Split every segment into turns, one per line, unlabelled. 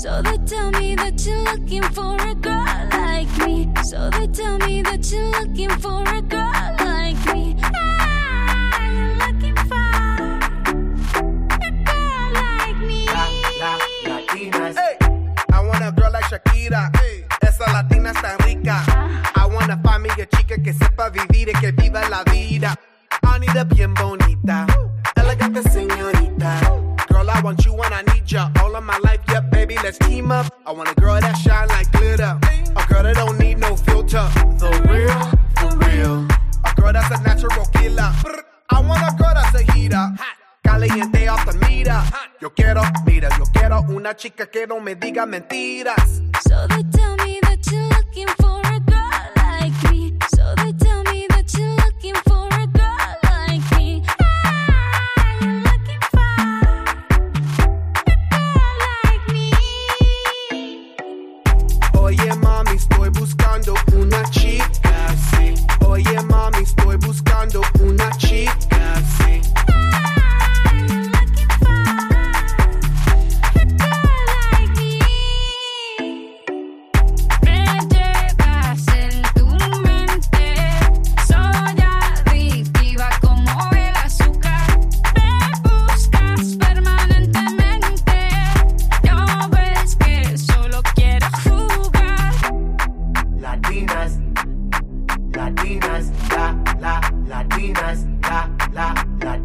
So they tell me that you're looking for a girl like me. So they tell me that you're looking for a girl like me. Ah, you're looking for a girl like me.
La, la, Latinas. I want a girl like Shakira. Hey, esa latina está rica. I wanna find me a chica que sepa vivir y que viva la vida. I need a bien bonita, elegante señorita. Girl, I want you when I need ya. All of my life, let's team up. I want a girl that shine like glitter. A girl that don't need no filter. The real, for real. A girl that's a natural killer. I want a girl that's a heater. Caliente off the mira. Yo quiero, mira, yo quiero una chica que no me diga mentiras.
So they tell me that you're looking for a girl like me. So they tell me
buscando una chica, sí. Oye mami, estoy buscando una chica, sí.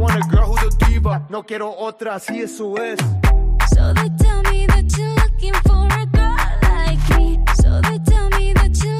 Want a girl who's a diva. No quiero otra, así eso es.
So they tell me that you're looking for a girl like me. So they tell me that you're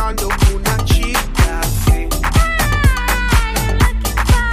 estoy buscando una chica, sí.
Ah, you're looking for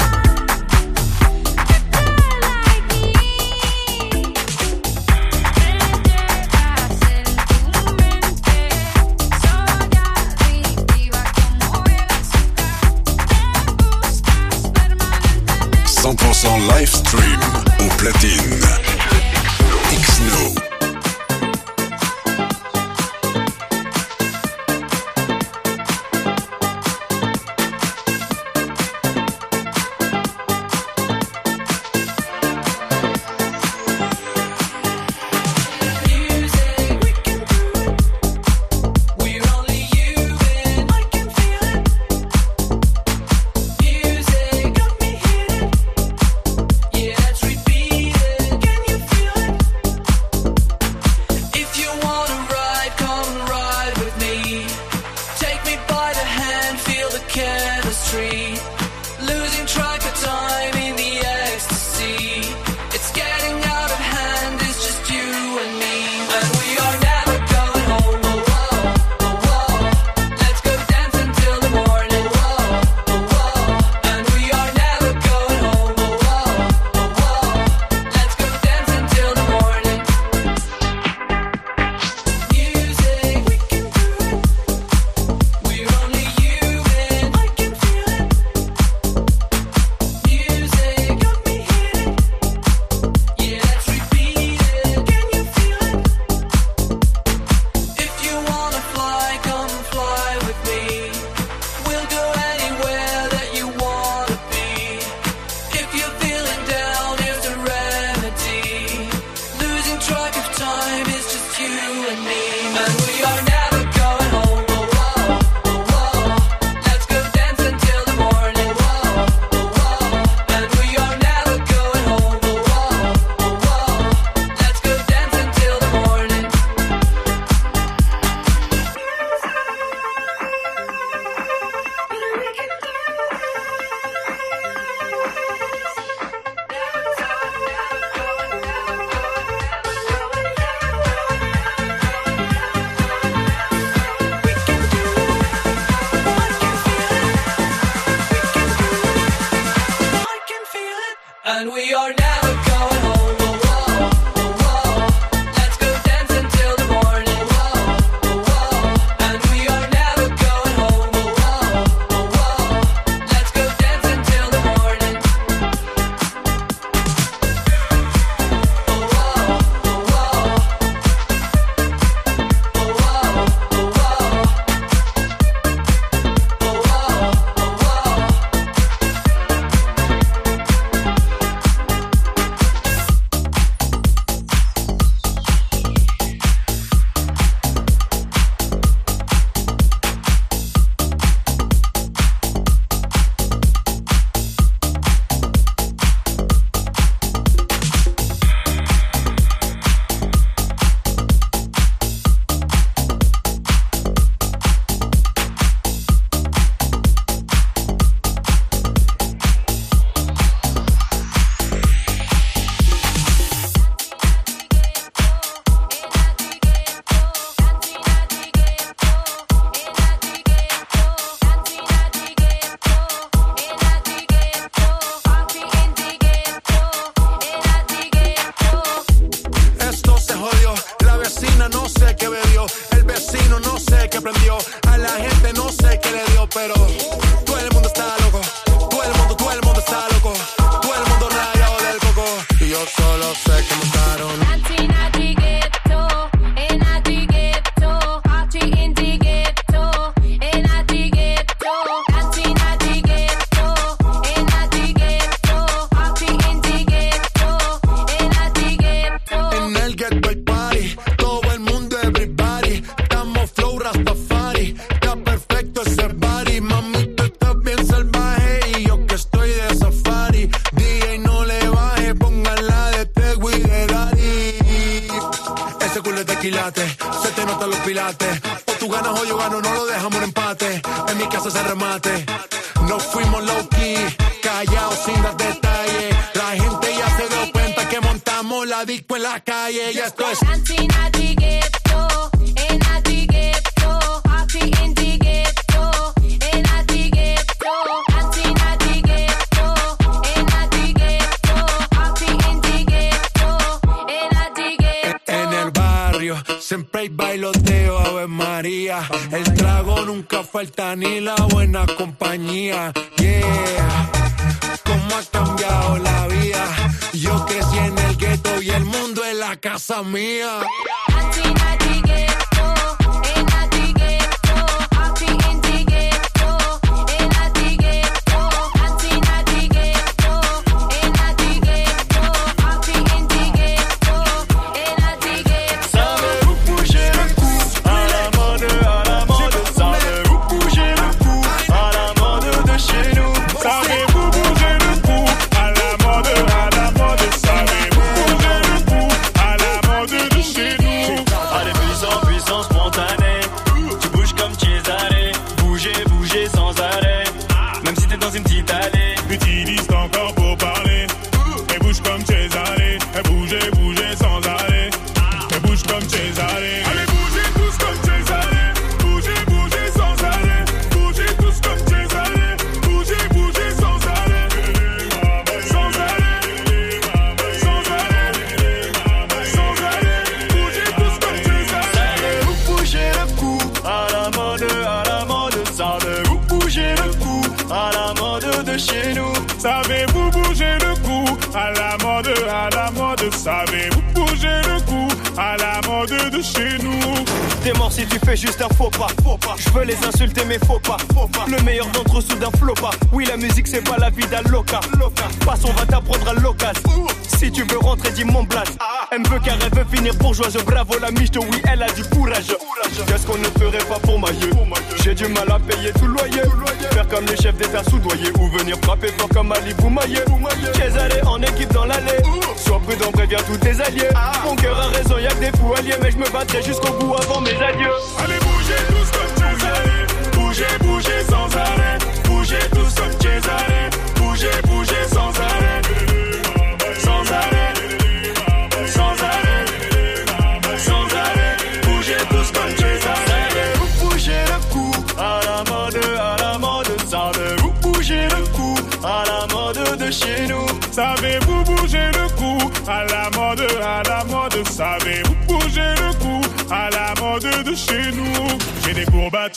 mes adieux.
Allez bouger tous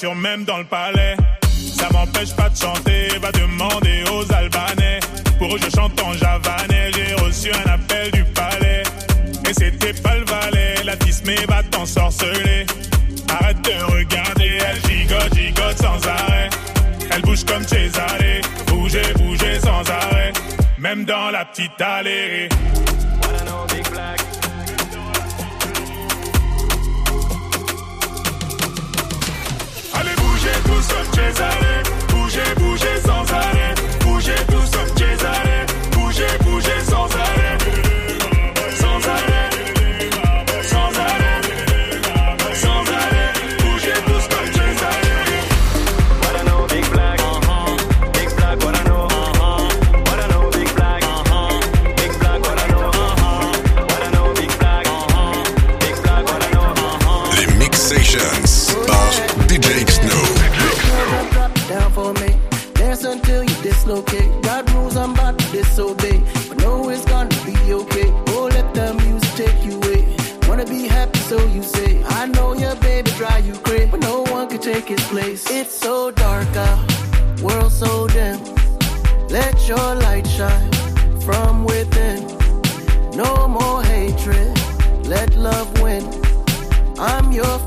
même dans le palais. Ça m'empêche pas de chanter, va demander aux Albanais. Pour eux, je chante en javanais, j'ai reçu un appel du palais. Et c'était pas le valet, la tismé va t'ensorceler. Arrête de regarder, elle gigote, gigote sans arrêt. Elle bouge comme Cesare, bougez, bougez sans arrêt. Même dans la petite allée. bougez, bougez, sans arrêt, bougez tous
place. It's so dark out, world so dim. Let
your light shine from within. No more hatred, let love win. I'm your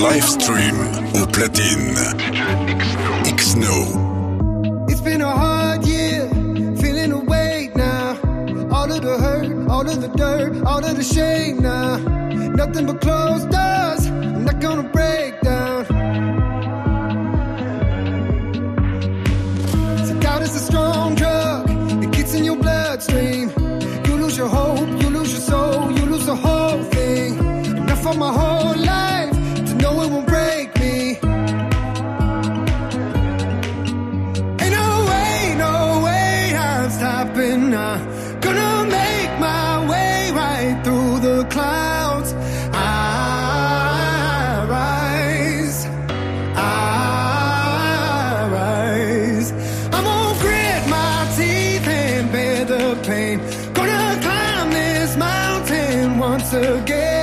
live stream au platine.
again.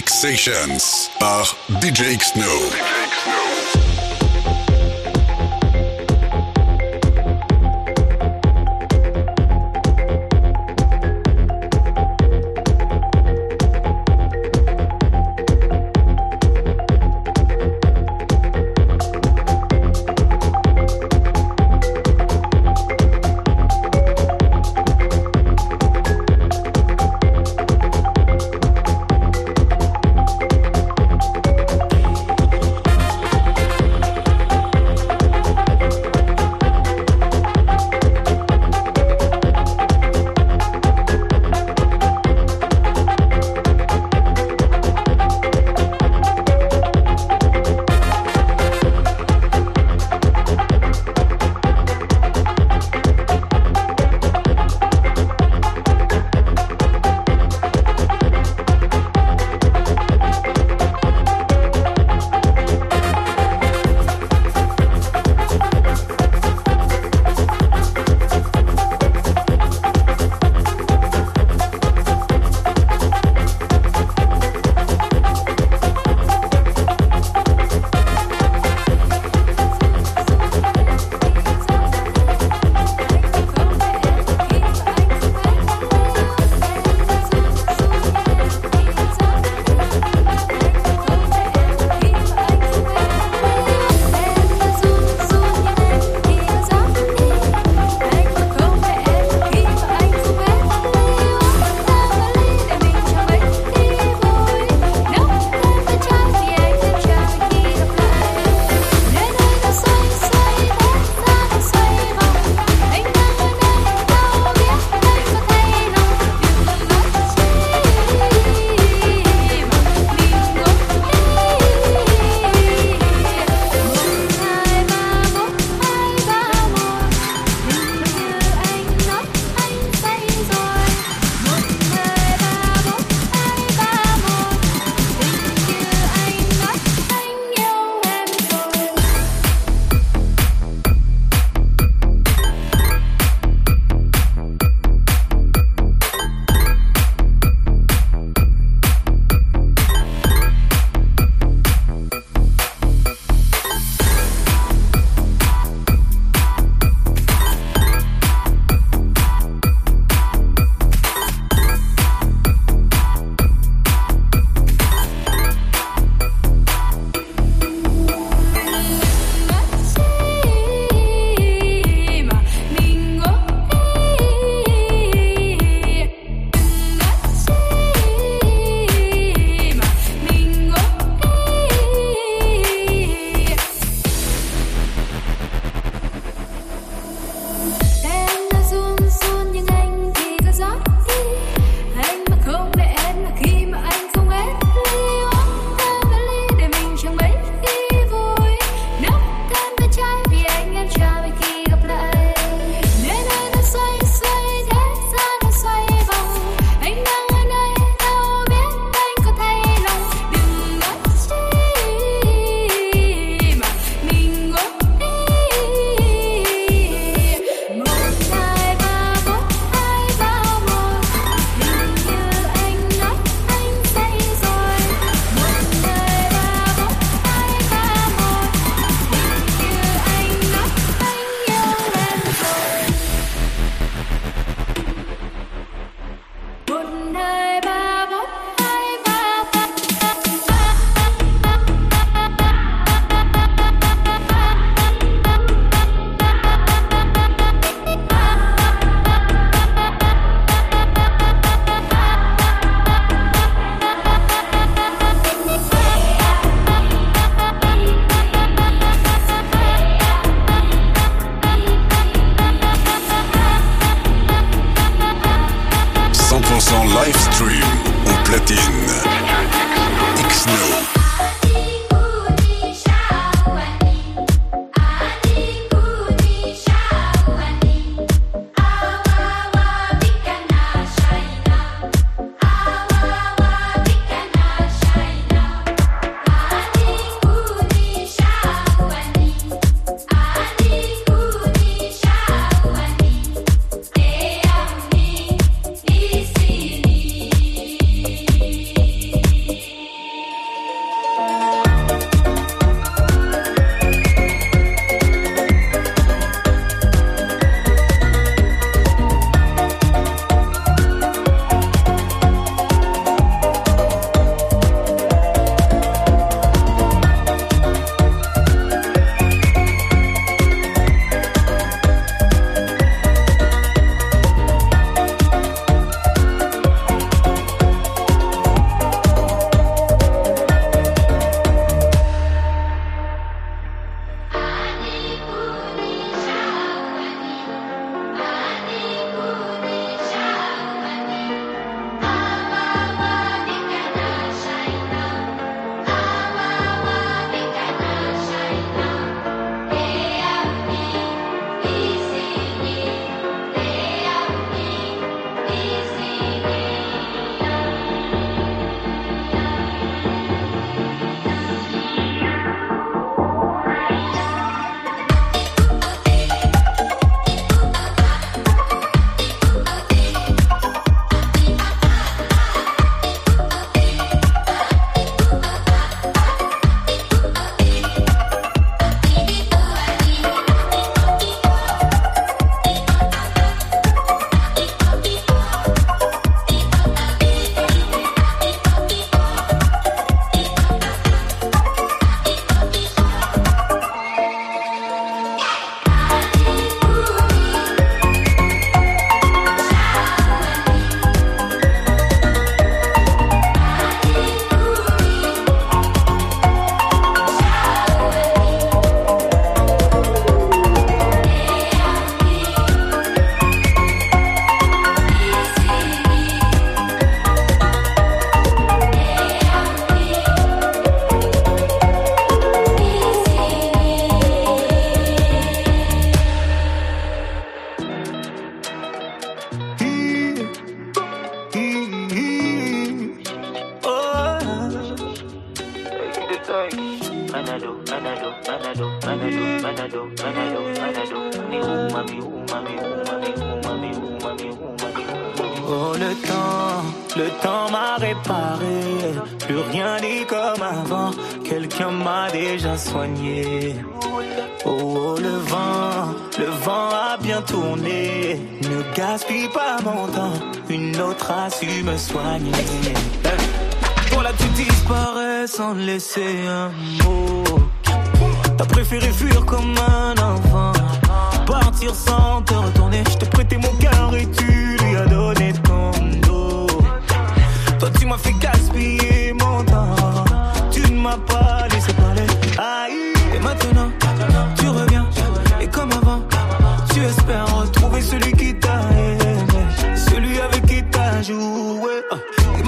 Mix Sessions par DJ Snow.
Manado,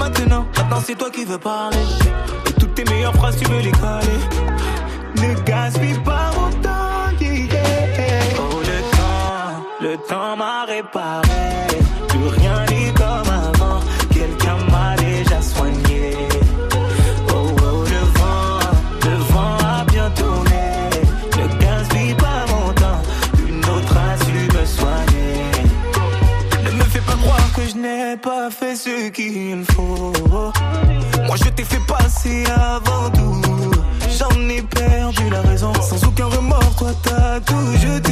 maintenant, maintenant c'est toi qui veux parler. Toutes tes meilleures phrases tu veux les caler. Ne gaspille pas mon temps, yeah. Oh le temps, le temps m'a réparé. Plus rien n'est comme avant. Quelqu'un m'a déjà soigné. Oh, oh, le vent, le vent a bien tourné. Ne gaspille pas mon temps. Une autre a su me soigner. Ne me fais pas croire que je n'ai pas fait qu'il faut. Moi je t'ai fait passer avant tout. J'en ai perdu la raison. Sans aucun remords, toi t'as tout jeté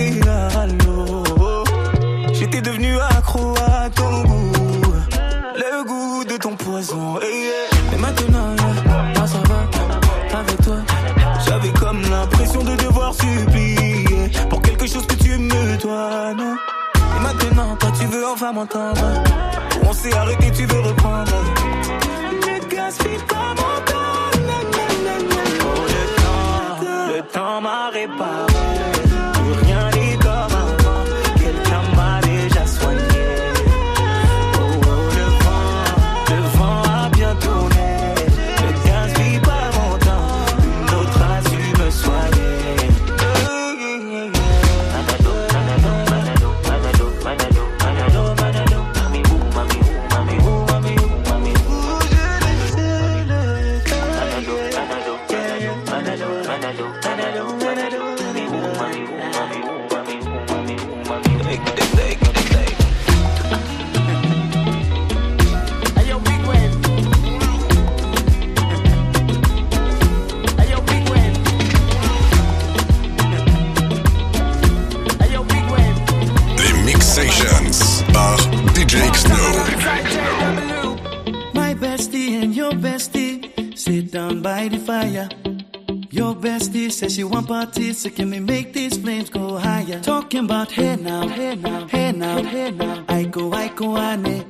says she want parties, so can we make these flames go higher? Talking about hey now, hey now, hey now, hey now. I go, I go, ane.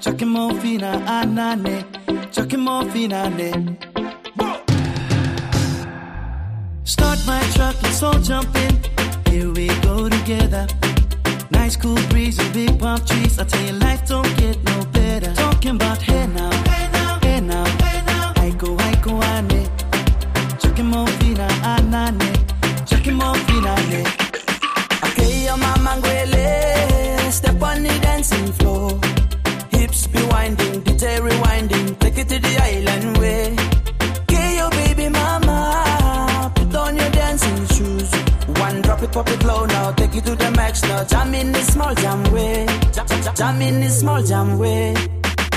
Chucking more fina, ah, anane. Ah, Chucking more fina, ane. Start my truck, let's all jump in. Here we go together. Nice cool breeze and big palm trees. I tell you, life don't get no better. Talking about hey now, hey now, hey now, hey now. I go, I go, ane. Chucking more fina, anane. Chucking more fina, ane.
Okay, your mama ngwele, step on the dancing floor. Hips be winding, DJ rewinding, take it to the island way. Okay, your baby mama, put on your dancing shoes. One drop it, pop it low now, take it to the max now. Jam in the small jam way, jam, jam, jam in the small jam way.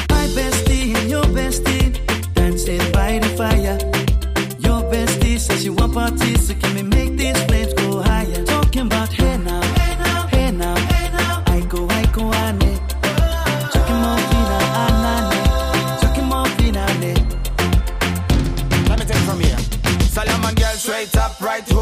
My bestie and your bestie dancing by the fire. Your says she want parties, so can we make these flames go higher? Talking about hey now,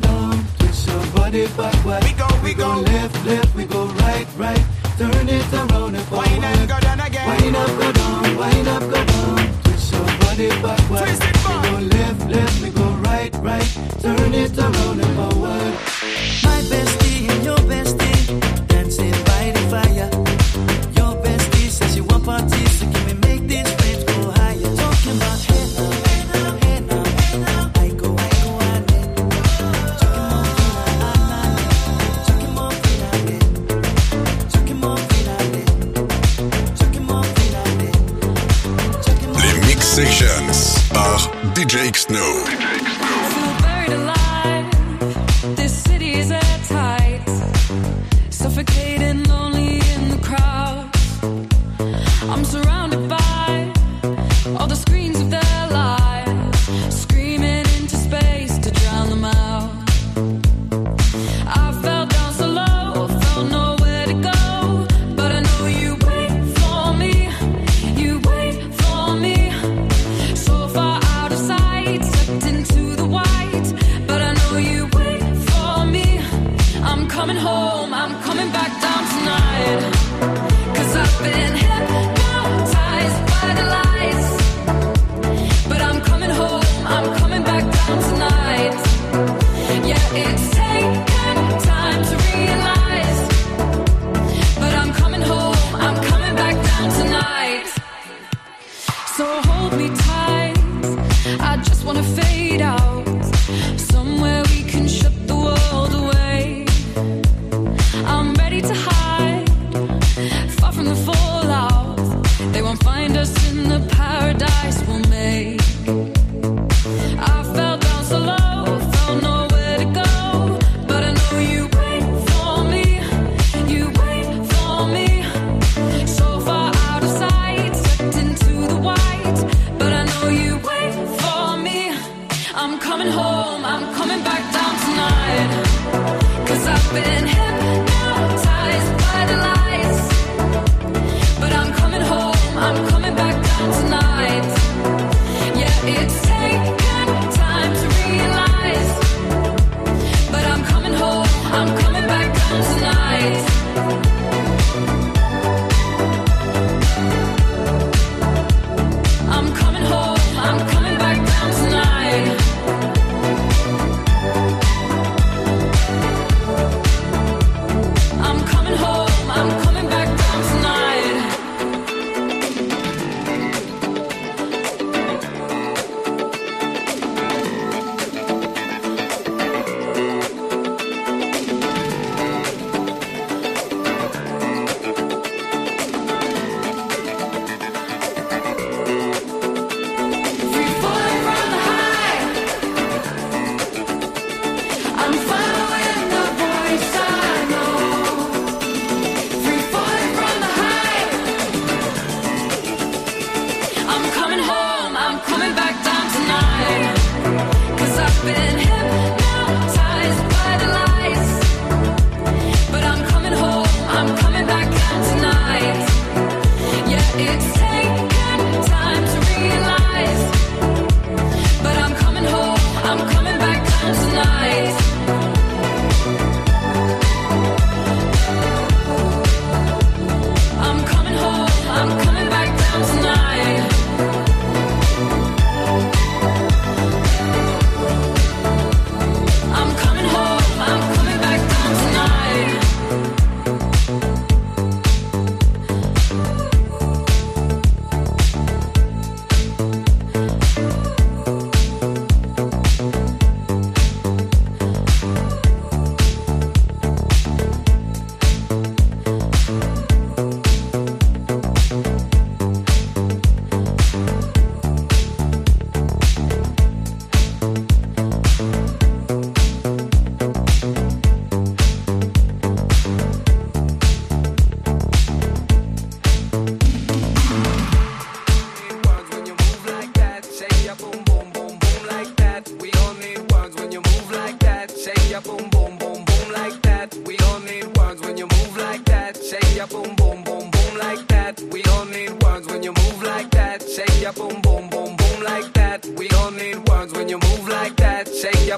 slow down, twist your body backward.
We go, we, we go, go,
left, left, we go right, right. Turn it around and forward.
Wind up, go down again.
Wind up, go down, wind up, go down. Twist your body backward.
Twist it back.
We go left, left, we go right, right. Turn it around and forward. My best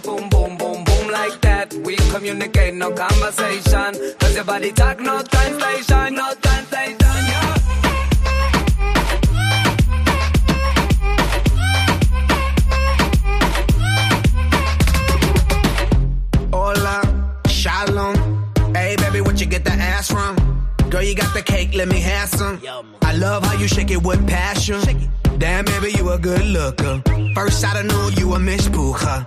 your boom, boom, boom, boom like that. We
communicate, no conversation. Cause your body talk, no translation, no translation, yeah.
Shalom. Hey, baby, what you get the ass from? Girl, you got the cake, let me have some. I love how you shake it with passion. Damn, baby, you a good looker. First, I knew you a Miss Booker.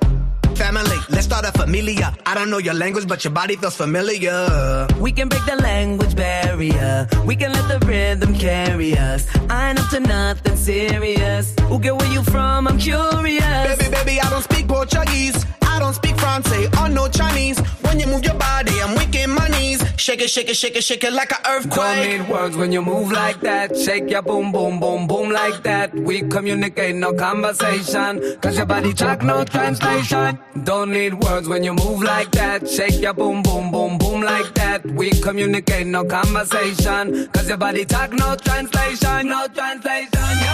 Family, let's start a familia. I don't know your language, but your body feels familiar.
We can break the language barrier. We can let the rhythm carry us. I ain't up to nothing serious. Who get where you from? I'm curious.
Baby, baby, I don't speak Portuguese. Don't speak Francais or oh, no Chinese. When you move your body, I'm weak my knees. Shake it, shake it, shake it, shake it like an earthquake.
Don't need words when you move like that. Shake your boom, boom, boom, boom like that. We communicate, no conversation. Cause your body talk, no translation. Don't need words when you move like that. Shake your boom, boom, boom, boom like that. We communicate, no conversation. Cause your body talk, no translation, no translation. Yeah.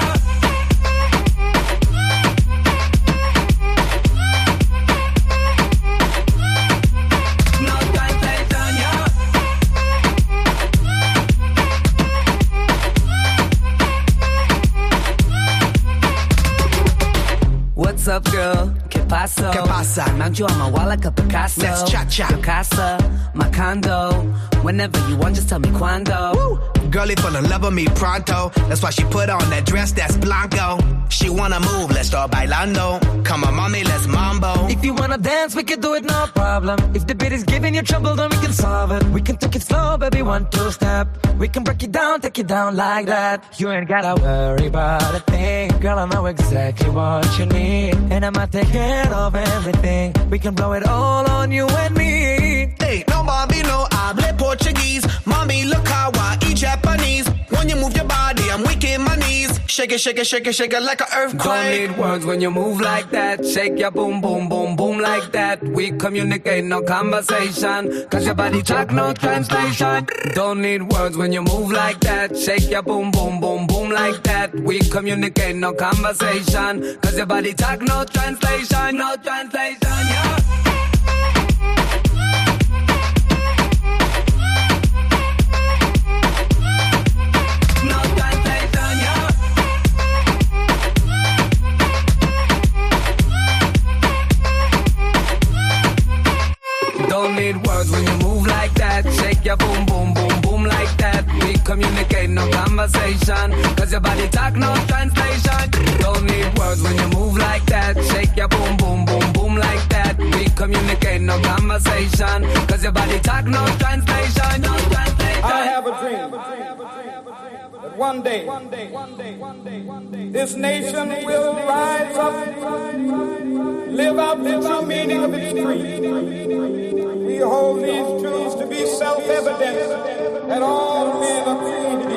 What's up, girl? ¿Qué pasa?
¿Qué pasa?
Mount you on my wall like a Picasso.
Let's cha-cha.
Your casa, my condo. Whenever you want, just tell me cuando.
Girlie fall in love with me pronto. That's why she put on that dress that's blanco. She wanna move, let's start bailando. Come on, mommy, let's mambo.
If you wanna dance, we can do it, no problem. If the beat is giving you trouble, then we can solve it. We can take it slow, baby, one, two step. We can break it down, take it down like that. You ain't gotta worry about a thing. Girl, I know exactly what you need. And I'ma take care of everything. We can blow it all on you and me.
Hey, no mommy, no hable Portuguese. Mommy, look how I eat Japanese. When you move your body, I'm weak in my knees. Shake it, shake it, shake it, shake it like an earthquake.
Don't need words when you move like that. Shake your boom, boom, boom, boom like that. We communicate, no conversation. Cause your body talk, no translation. Don't need words when you move like that. Shake your boom, boom, boom, boom like that. We communicate, no conversation. Cause your body talk, no translation, no translation, yeah. No translation, yeah. Don't need words when you move like that. Shake your boom, boom, boom, communicate, no conversation. Cause your body talk, no translation. Don't need words when you move like that. Shake your boom, boom, boom, boom like that. We communicate, no conversation. Cause your body talk, no translation, no translation.
I have a dream that one day this nation will rise up, live out the true meaning of its creed. We hold these truths to be self-evident that all men created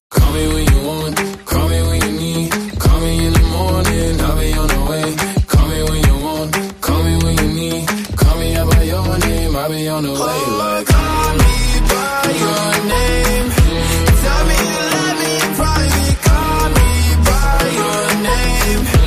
Be on the way. Like, call me by your name. Tell me you love me in private. Call me by your name.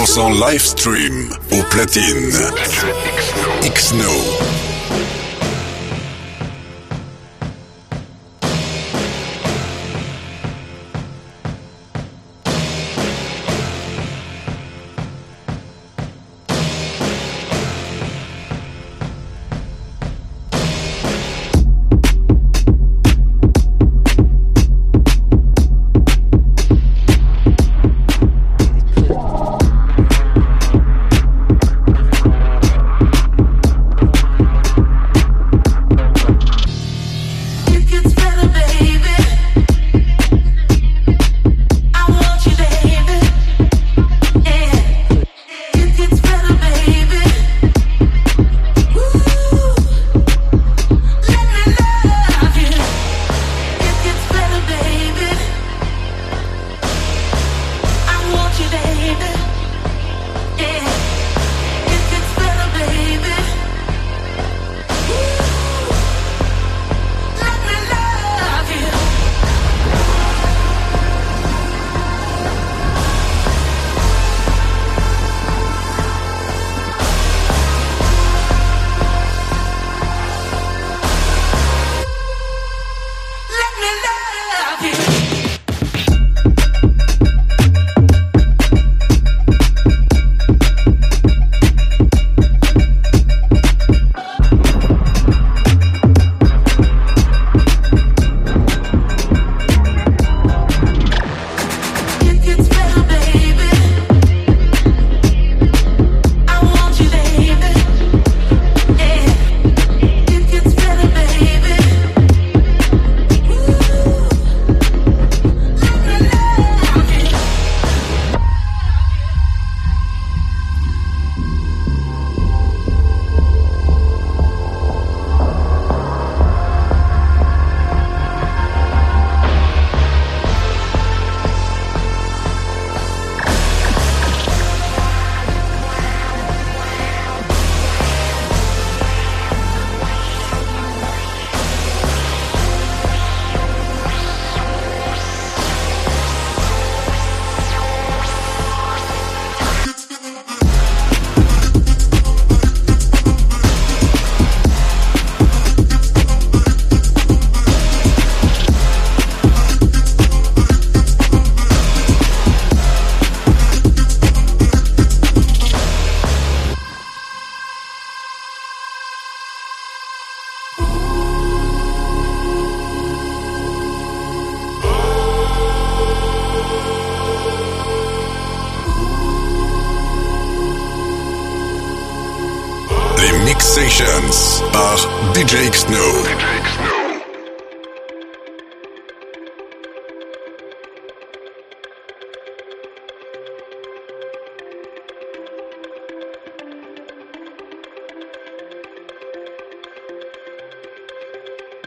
100%
live stream au platine. X-No.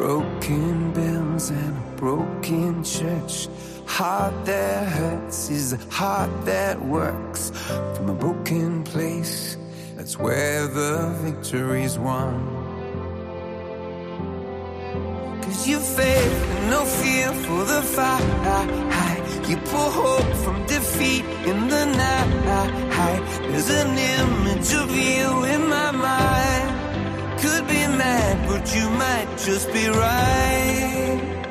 Broken bells and a broken church. Heart that hurts is a heart that works. From a broken place, that's where the victory's won. Cause you faith and no fear for the fight. You pull hope from defeat in the night. There's an image of you in my mind mad, but you might just be right.